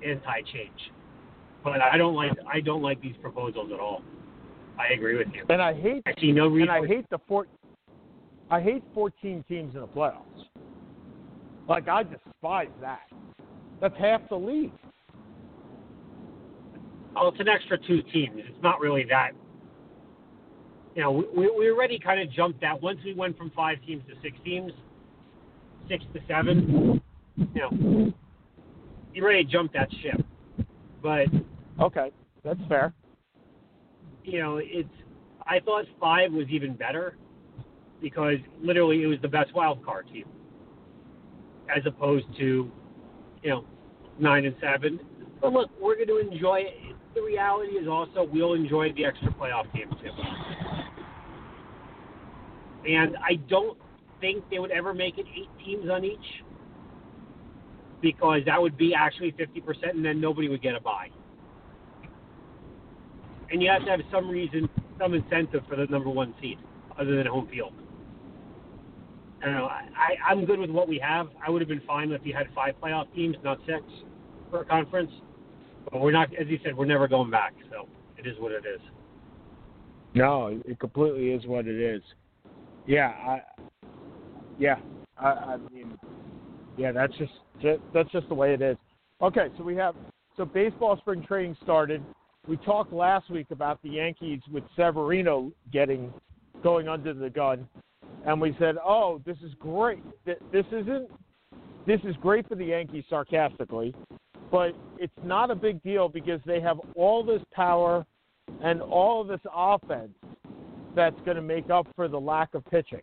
anti-change, but I don't like. I don't like these proposals at all. I agree with you. And I hate I see no reason. and I hate the four. I hate 14 teams in the playoffs. Like I despise that. That's half the league. Oh, it's an extra two teams. It's not really that. You know, we, we already kind of jumped that. Once we went from five teams to six teams, six to seven, you know, you already jumped that ship. But, Okay, that's fair. you know, it's, I thought five was even better because literally it was the best wild card team as opposed to, you know, nine and seven. But look, we're going to enjoy it. The reality is also we'll enjoy the extra playoff games too. And I don't think they would ever make it eight teams on each because that would be actually 50% and then nobody would get a bye. And you have to have some reason, some incentive for the number one seed other than home field. I don't know. I, I, I'm good with what we have. I would have been fine if you had five playoff teams, not six, for a conference. But we're not, as you said, we're never going back. So it is what it is. No, it completely is what it is. Yeah, I. Yeah, I, I mean, yeah, that's just that's just the way it is. Okay, so we have so baseball spring training started. We talked last week about the Yankees with Severino getting going under the gun, and we said, "Oh, this is great. This isn't. This is great for the Yankees." Sarcastically, but it's not a big deal because they have all this power and all this offense that's going to make up for the lack of pitching.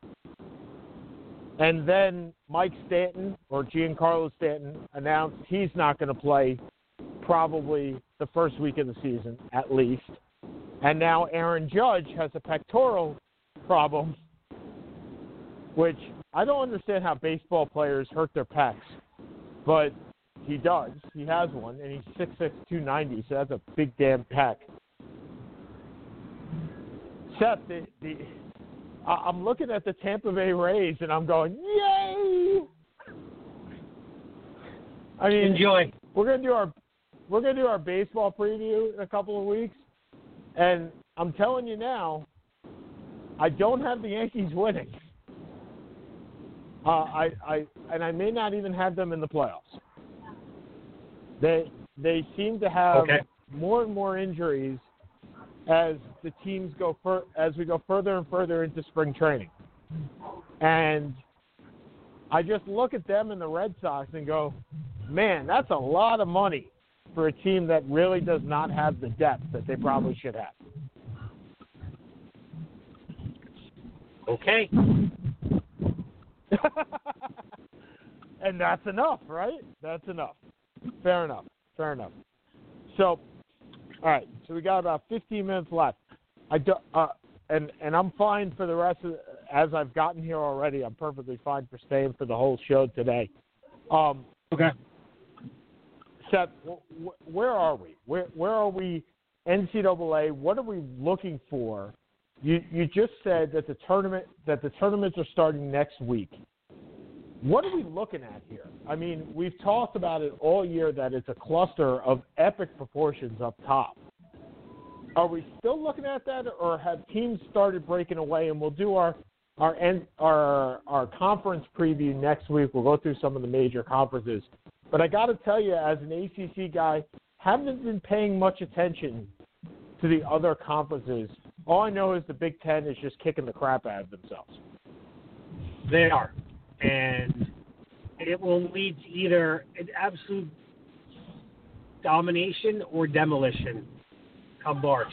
And then Mike Stanton or Giancarlo Stanton announced he's not going to play probably the first week of the season at least. And now Aaron Judge has a pectoral problem, which I don't understand how baseball players hurt their pecs, but he does. He has one, and he's 6'6", 290, so that's a big damn pack. Seth, the, the, I- I'm looking at the Tampa Bay Rays, and I'm going, yay! I mean, Enjoy. we're gonna do our we're gonna do our baseball preview in a couple of weeks, and I'm telling you now, I don't have the Yankees winning. Uh, I, I and I may not even have them in the playoffs. They they seem to have Okay. more and more injuries as the teams go fur, as we go further and further into spring training, and I just look at them and the Red Sox and go, man, that's a lot of money for a team that really does not have the depth that they probably should have. Okay. and that's enough, right? That's enough. Fair enough. Fair enough. So, all right. So we got about 15 minutes left. I do, uh, and and I'm fine for the rest of. As I've gotten here already, I'm perfectly fine for staying for the whole show today. Um, Okay. Seth, wh- wh- where are we? Where where are we? NCAA. What are we looking for? You you just said that the tournament that the tournaments are starting next week. What are we looking at here? I mean, we've talked about it all year that it's a cluster of epic proportions up top. Are we still looking at that, or have teams started breaking away? And we'll do our our end, our our conference preview next week. We'll go through some of the major conferences. But I got to tell you, as an ACC guy, haven't been paying much attention to the other conferences. All I know is the Big Ten is just kicking the crap out of themselves. They are. And it will lead to either an absolute domination or demolition come March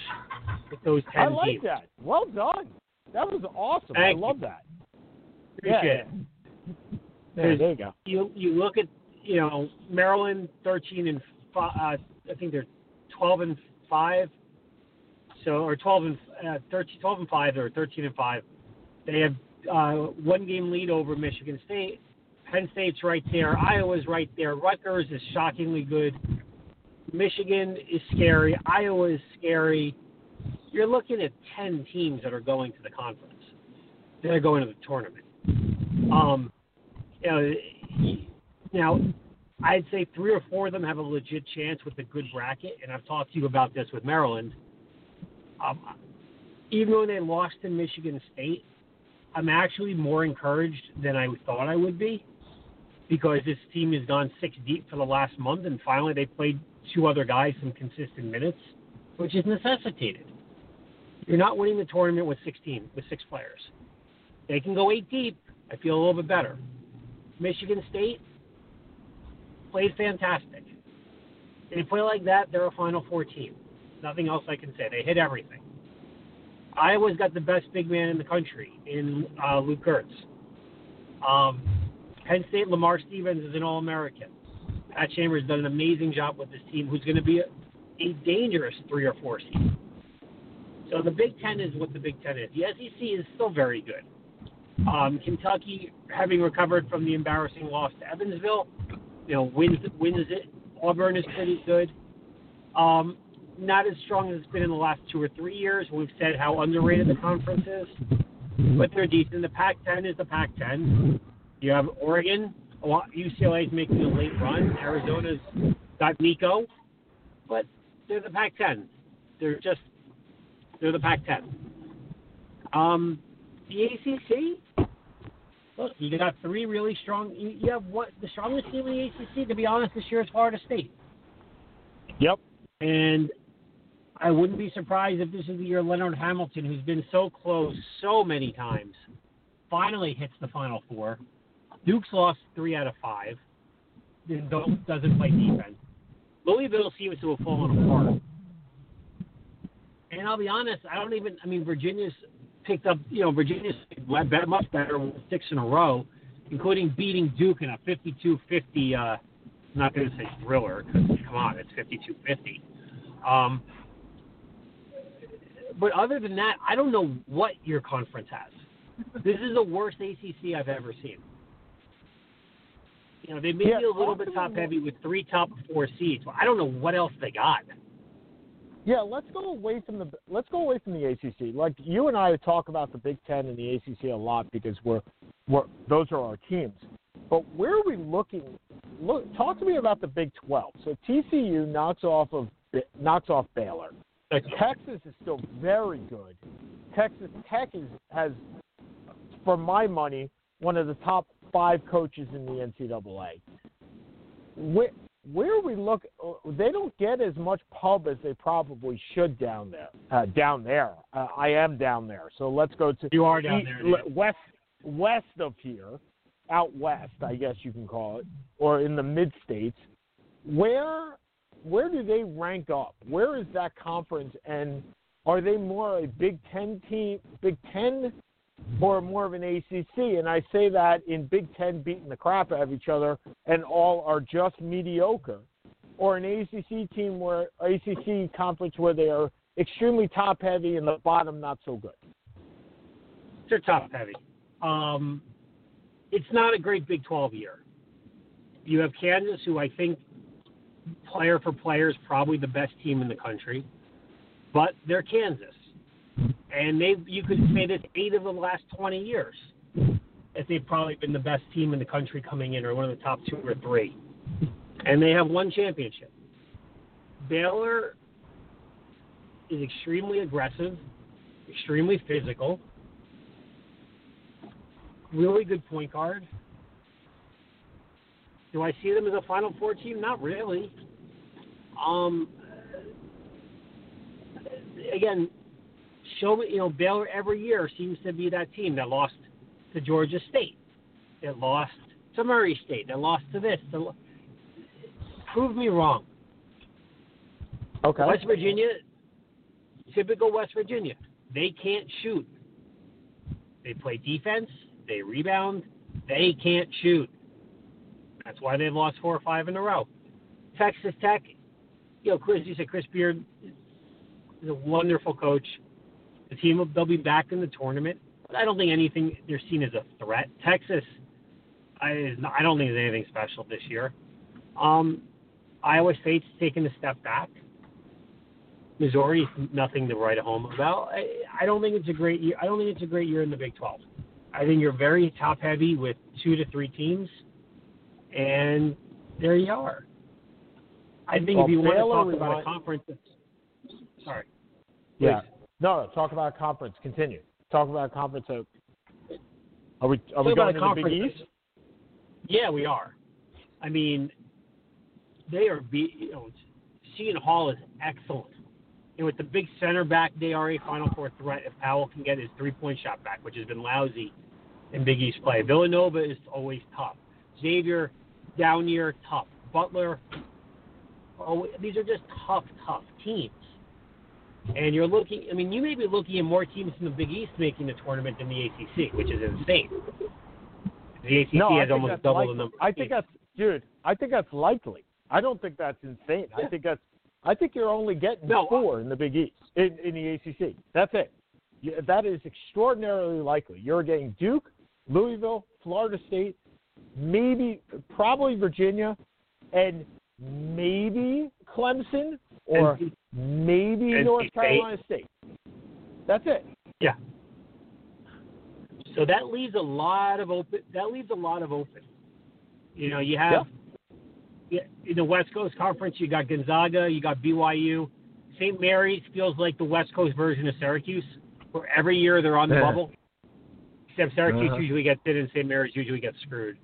with those 10 I like teams. that. Well done. That was awesome. Thank I love that. Appreciate yeah, it. Yeah, there you go. You, you look at, you know, Maryland 13 and five, uh, I think they're 12 and 5. So, or 12 and uh, 13, 12 and 5 or 13 and 5. They have uh, one game lead over Michigan State. Penn State's right there. Iowa's right there. Rutgers is shockingly good. Michigan is scary. Iowa is scary. You're looking at 10 teams that are going to the conference. They're going to the tournament. Um, you know, now, I'd say three or four of them have a legit chance with a good bracket, and I've talked to you about this with Maryland. Um, even though they lost to Michigan State, I'm actually more encouraged than I thought I would be because this team has gone six deep for the last month, and finally they played two other guys some consistent minutes, which is necessitated. You're not winning the tournament with 16 with six players. They can go eight deep. I feel a little bit better. Michigan State played fantastic. They play like that, they're a Final Four team. Nothing else I can say. They hit everything. Iowa's got the best big man in the country in uh, Luka Garza. Um, Penn State, Lamar Stevens is an All American. Pat Chambers done an amazing job with this team, who's going to be a, a dangerous three or four seed. So the Big Ten is what the Big Ten is. The SEC is still very good. Um, Kentucky, having recovered from the embarrassing loss to Evansville, you know, wins wins it. Auburn is pretty good. Um, not as strong as it's been in the last two or three years. We've said how underrated the conference is, but they're decent. The Pac-10 is the Pac-10. You have Oregon, UCLA is making a late run. Arizona's got Nico, but they're the Pac-10. They're just they're the Pac-10. Um, the ACC. Look, you got three really strong. You, you have what the strongest team in the ACC, to be honest, this year is Florida State. Yep. And I wouldn't be surprised if this is the year Leonard Hamilton, who's been so close so many times, finally hits the Final Four. Duke's lost three out of five. Then don't- doesn't play defense. Louisville seems to have fallen apart. And I'll be honest, I don't even. I mean, Virginia's picked up. You know, Virginia's much better six in a row, including beating Duke in a 52-50. Uh, I'm not going to say thriller because come on, it's 52-50. Um, but other than that, I don't know what your conference has. This is the worst ACC I've ever seen. You know, they may Yeah, be a little bit top heavy with three top four seeds. I don't know what else they got. Yeah, let's go away from the let's go away from the ACC. Like you and I talk about the Big Ten and the ACC a lot because we're, we're those are our teams. But where are we looking? Look, talk to me about the Big Twelve. So TCU knocks off of knocks off Baylor. Texas is still very good. Texas Tech is, has, for my money, one of the top five coaches in the NCAA. Where, where we look, they don't get as much pub as they probably should down there. Uh, down there, uh, I am down there. So let's go to You are down there, dude. west west of here, out west, I guess you can call it, or in the mid states. Where where do they rank up? Where is that conference, and are they more a Big Ten team, Big Ten, or more of an ACC? And I say that in Big Ten beating the crap out of each other, and all are just mediocre, or an ACC team where ACC conference where they are extremely top heavy and the bottom not so good. They're top heavy. Um, it's not a great Big 12 year. You have Kansas, who I think player for player is probably the best team in the country, but they're Kansas, and they you could say this eight of the last 20 years that they've probably been the best team in the country coming in, or one of the top two or three, and they have one championship. Baylor is extremely aggressive, extremely physical, really good point guard. Do I see them as a Final Four team? Not really. Um, again, show me, you know, Baylor every year seems to be that team that lost to Georgia State, that lost to Murray State, that lost to this. To, prove me wrong. Okay. West Virginia, typical West Virginia. They can't shoot. They play defense. They rebound. They can't shoot. That's why they've lost four or five in a row. Texas Tech, you know, Chris, you said Chris Beard is a wonderful coach. The team will they'll be back in the tournament, but I don't think anything they're seen as a threat. Texas, I I don't think there's anything special this year. Um, Iowa State's taken a step back. Missouri's nothing to write home about. I, I don't think it's a great year. I don't think it's a great year in the Big 12. I think you're very top heavy with two to three teams, and there you are. I think Well, if you Baylor want to talk about a conference, sorry, Yeah. Please. No, no. Talk about conference. Continue. Talk about conference. Are we are we Talk going to the Big conference. East? Yeah, we are. I mean, they are. Be, you know, Seton Hall is excellent. And with the big center back, they are a Final Four threat if Powell can get his three-point shot back, which has been lousy in Big East play. Villanova is always tough. Xavier, down year, tough. Butler, oh, these are just tough, tough teams. And you're looking. I mean, you may be looking at more teams in the Big East making the tournament than the ACC, which is insane. The ACC No, has almost double likely. the number. I think teams. that's dude. I think that's likely. I don't think that's insane. I think that's. I think you're only getting No, four in the Big East in, in the ACC. That's it. That is extraordinarily likely. You're getting Duke, Louisville, Florida State, maybe, probably Virginia, and maybe Clemson or NC maybe NC North Carolina State. That's it. Yeah. So that leaves a lot of open. That leaves a lot of open. You know, you have yeah, in the West Coast Conference, you got Gonzaga, you got BYU. St. Mary's feels like the West Coast version of Syracuse, where every year they're on the Yeah. bubble. Except Syracuse Uh-huh. usually gets in, and St. Mary's usually gets screwed.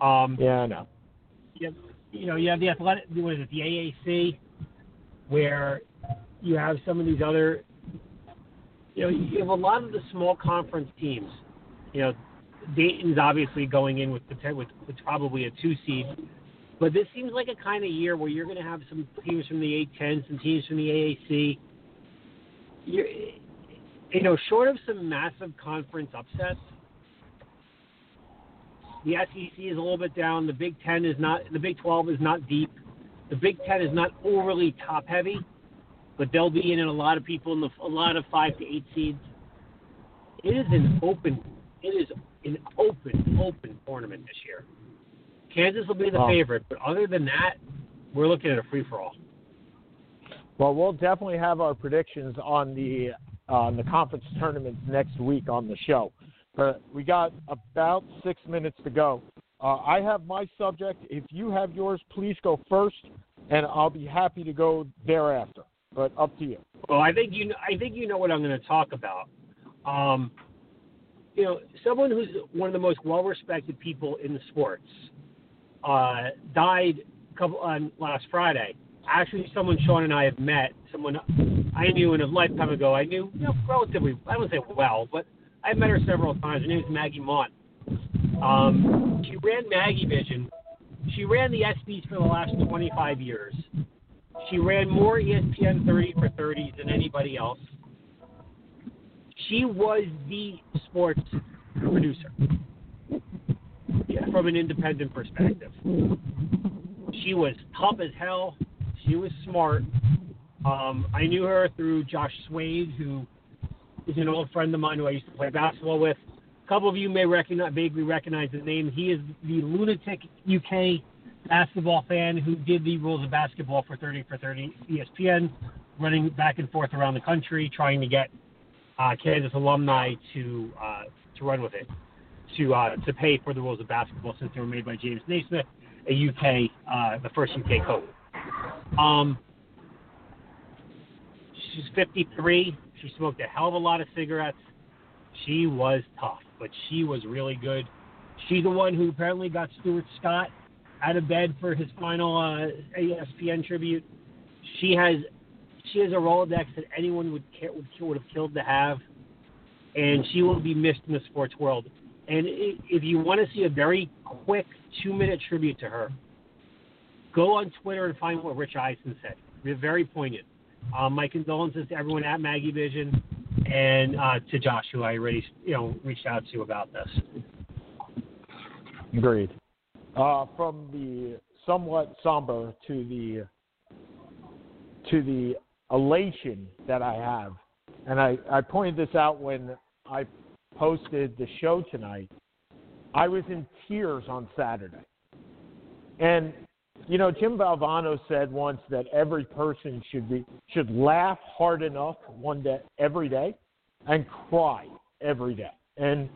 Um, Yeah, I know. you, have, you know, you have the athletic, what is it, the AAC, where you have some of these other, you know, you have a lot of the small conference teams. You know, Dayton's obviously going in with with, with probably a two seed, but this seems like a kind of year where you're going to have some teams from the A10, some teams from the AAC. You're, you know, short of some massive conference upsets, the SEC is a little bit down. The Big Ten is not. The Big Twelve is not deep. The Big Ten is not overly top heavy, but they'll be in it a lot of people in the a lot of five to eight seeds. It is an open. It is an open open tournament this year. Kansas will be the favorite, but other than that, we're looking at a free for all. Well, we'll definitely have our predictions on the uh, on the conference tournaments next week on the show. But we got about six minutes to go. Uh, I have my subject. If you have yours, please go first, and I'll be happy to go thereafter. But up to you. Well, I think you. Know, I think you know what I'm going to talk about. Um, you know, someone who's one of the most well-respected people in the sports uh, died a couple on last Friday. Actually, someone Sean and I have met. Someone I knew in a lifetime ago. I knew you know, relatively. I wouldn't say well, but I've met her several times. Her name is Maggie Mandt. Um, she ran Maggie Vision. She ran the ESPYS for the last 25 years. She ran more ESPN 30 for 30s than anybody else. She was the sports producer from an independent perspective. She was tough as hell. She was smart. Um, I knew her through Josh Swade, who is an old friend of mine who I used to play basketball with. A couple of you may recognize, vaguely recognize his name. He is the lunatic UK basketball fan who did the rules of basketball for 30 for 30 ESPN, running back and forth around the country, trying to get uh, Kansas alumni to uh, to run with it, to uh, to pay for the rules of basketball since they were made by James Naismith, a UK, uh, the first UK coach. Um, she's 53. She smoked a hell of a lot of cigarettes. She was tough, but she was really good. She's the one who apparently got Stuart Scott out of bed for his final uh, ESPN tribute. She has she has a Rolodex that anyone would care, would, would have killed to have, and she will be missed in the sports world. And if you want to see a very quick two minute tribute to her, go on Twitter and find what Rich Eisen said. Very poignant. Um, my condolences to everyone at Maggie Vision and uh, to Josh, who I already you know reached out to about this. Agreed. Uh, from the somewhat somber to the to the elation that I have, and I, I pointed this out when I posted the show tonight. I was in tears on Saturday, and you know Jim Valvano said once that every person should be should laugh hard enough one day every day, and cry every day. And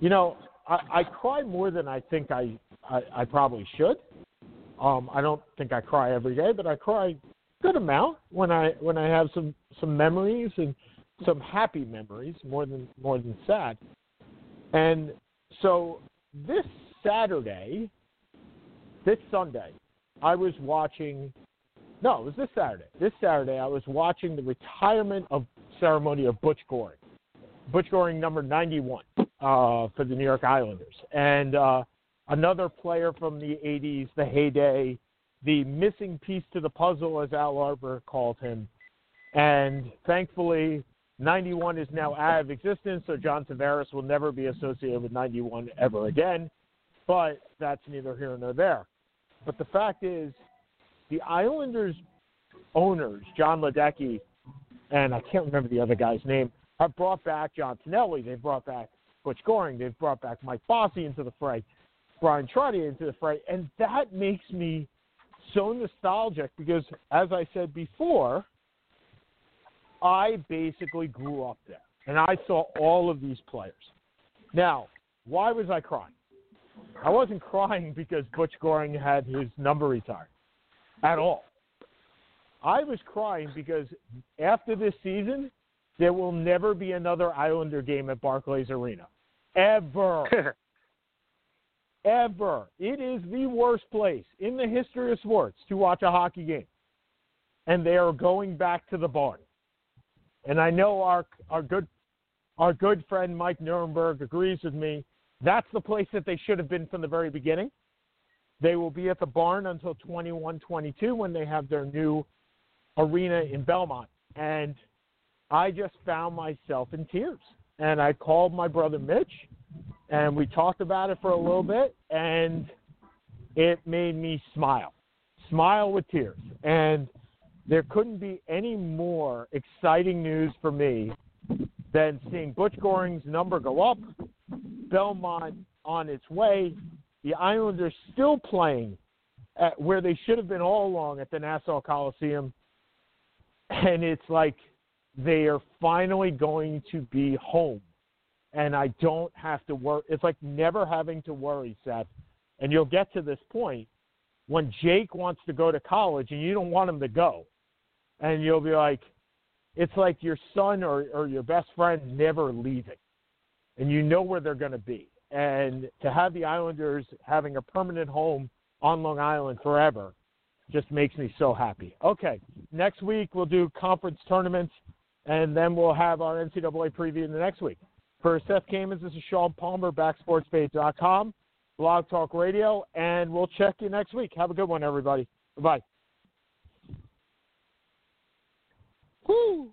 you know I, I cry more than I think I, I, I probably should. Um, I don't think I cry every day, but I cry a good amount when I when I have some some memories and some happy memories more than more than sad. And so this Saturday, this Sunday, I was watching. No, it was this Saturday. This Saturday, I was watching the retirement of ceremony of Butch Goring. Butch Goring, number 91 uh, for the New York Islanders, and uh, another player from the 80s, the heyday, the missing piece to the puzzle, as Al Arbour called him. And thankfully, 91 is now out of existence, so John Tavares will never be associated with 91 ever again. But that's neither here nor there. But the fact is, the Islanders owners, Jon Ledecky, and I can't remember the other guy's name, have brought back John Tonelli. They've brought back Butch Goring. They've brought back Mike Bossy into the fray, Bryan Trottier into the fray, and that makes me so nostalgic because, as I said before, I basically grew up there, and I saw all of these players. Now, why was I crying? I wasn't crying because Butch Goring had his number retired at all. I was crying because after this season, there will never be another Islander game at Barclays Arena. Ever. Ever. It is the worst place in the history of sports to watch a hockey game. And they are going back to the barn. And I know our our good our good friend Mike Nuremberg agrees with me. That's the place that they should have been from the very beginning. They will be at the barn until 21 22 when they have their new arena in Belmont. And I just found myself in tears. And I called my brother Mitch, and we talked about it for a little bit, and it made me smile, smile with tears. And there couldn't be any more exciting news for me than seeing Butch Goring's number go up, Belmont on its way, the Islanders still playing at where they should have been all along at the Nassau Coliseum. And it's like they are finally going to be home. And I don't have to worry. It's like never having to worry, Seth. And you'll get to this point when Jake wants to go to college and you don't want him to go. And you'll be like, it's like your son or, or your best friend never leaving. And you know where they're going to be. And to have the Islanders having a permanent home on Long Island forever just makes me so happy. Okay, next week we'll do conference tournaments, and then we'll have our NCAA preview in the next week. For Seth Kamens, this is Sean Palmer, backsportspage.com, Blog Talk Radio, and we'll check you next week. Have a good one, everybody. Bye-bye. Woo!